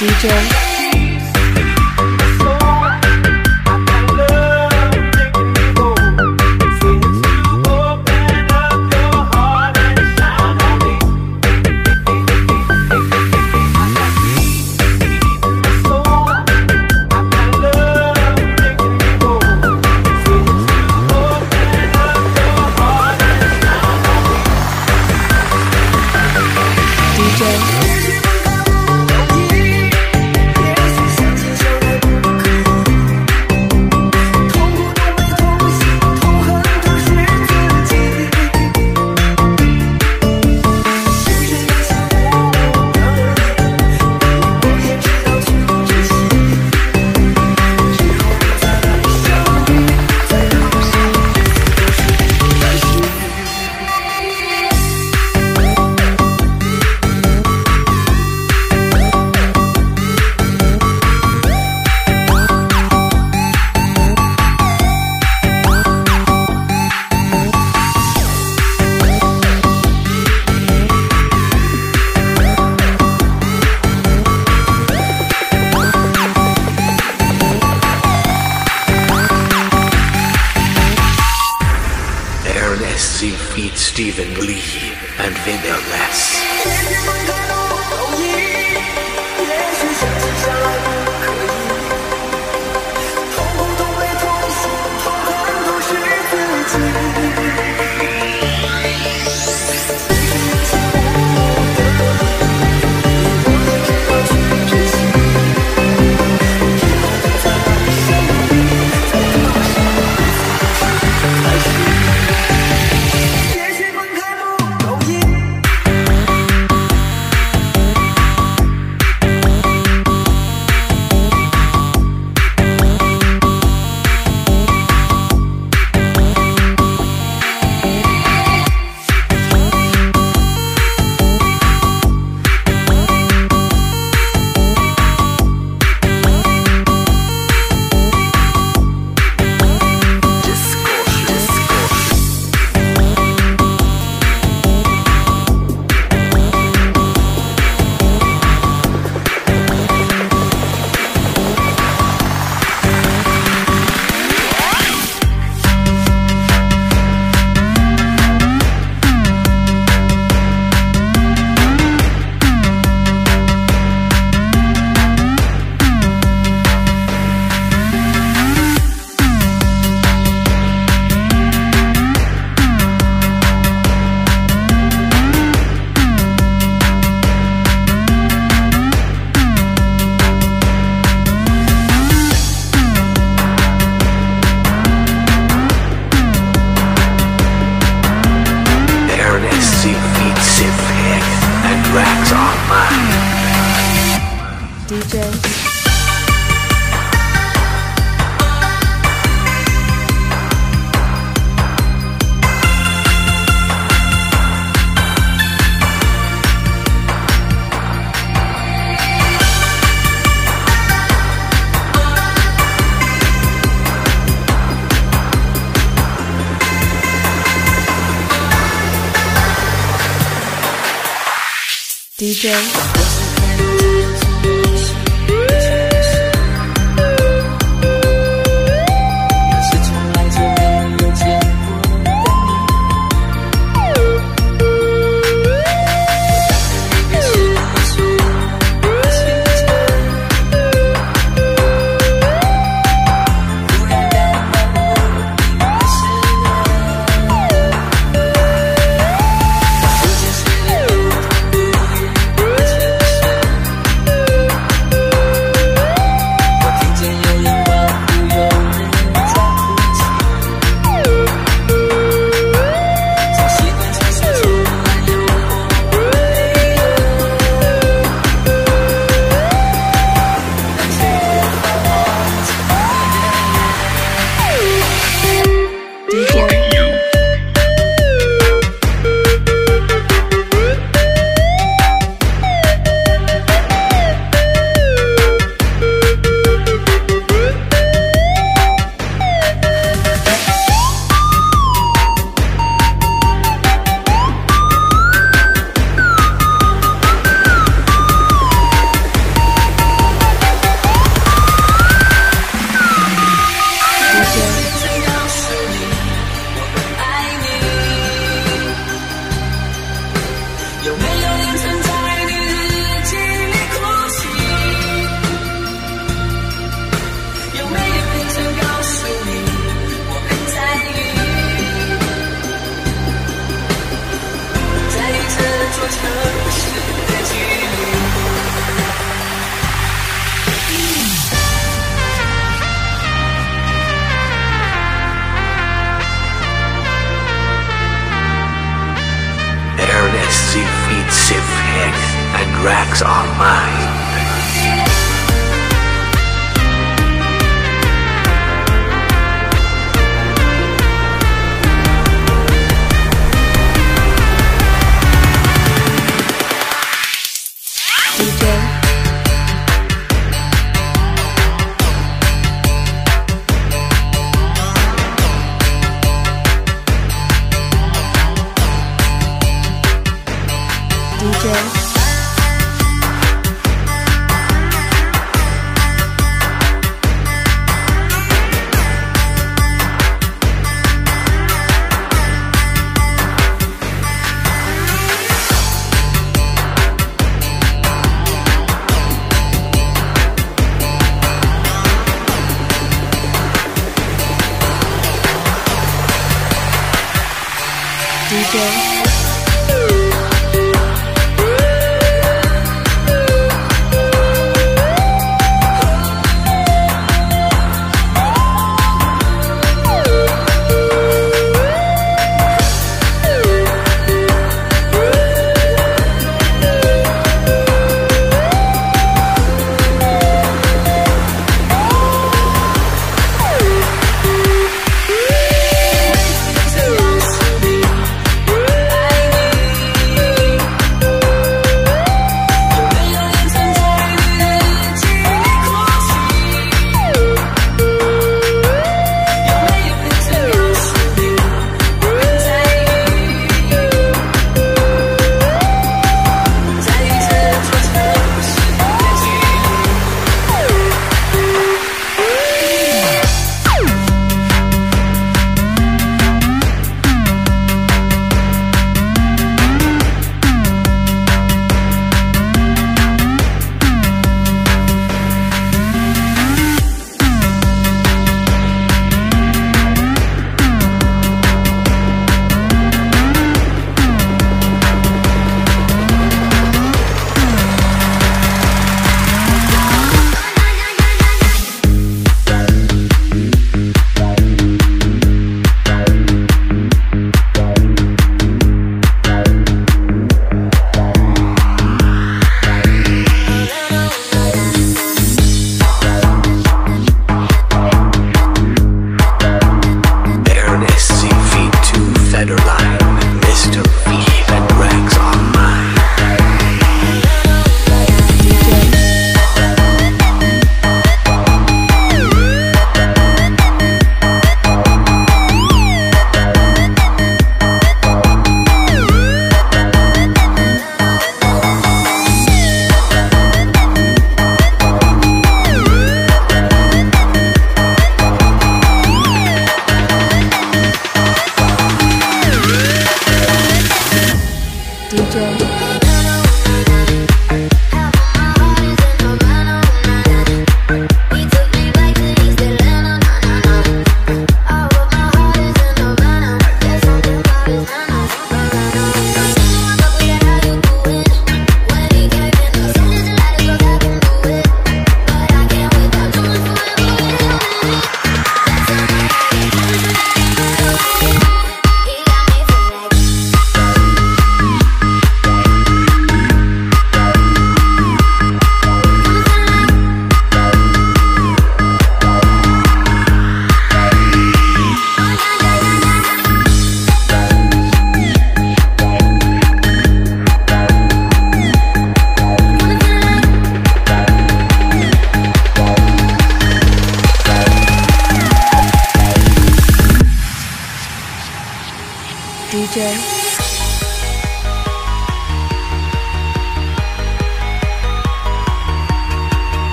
DJ feat Stephen Lee and Vinda Less。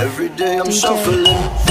Every day I'm shuffling.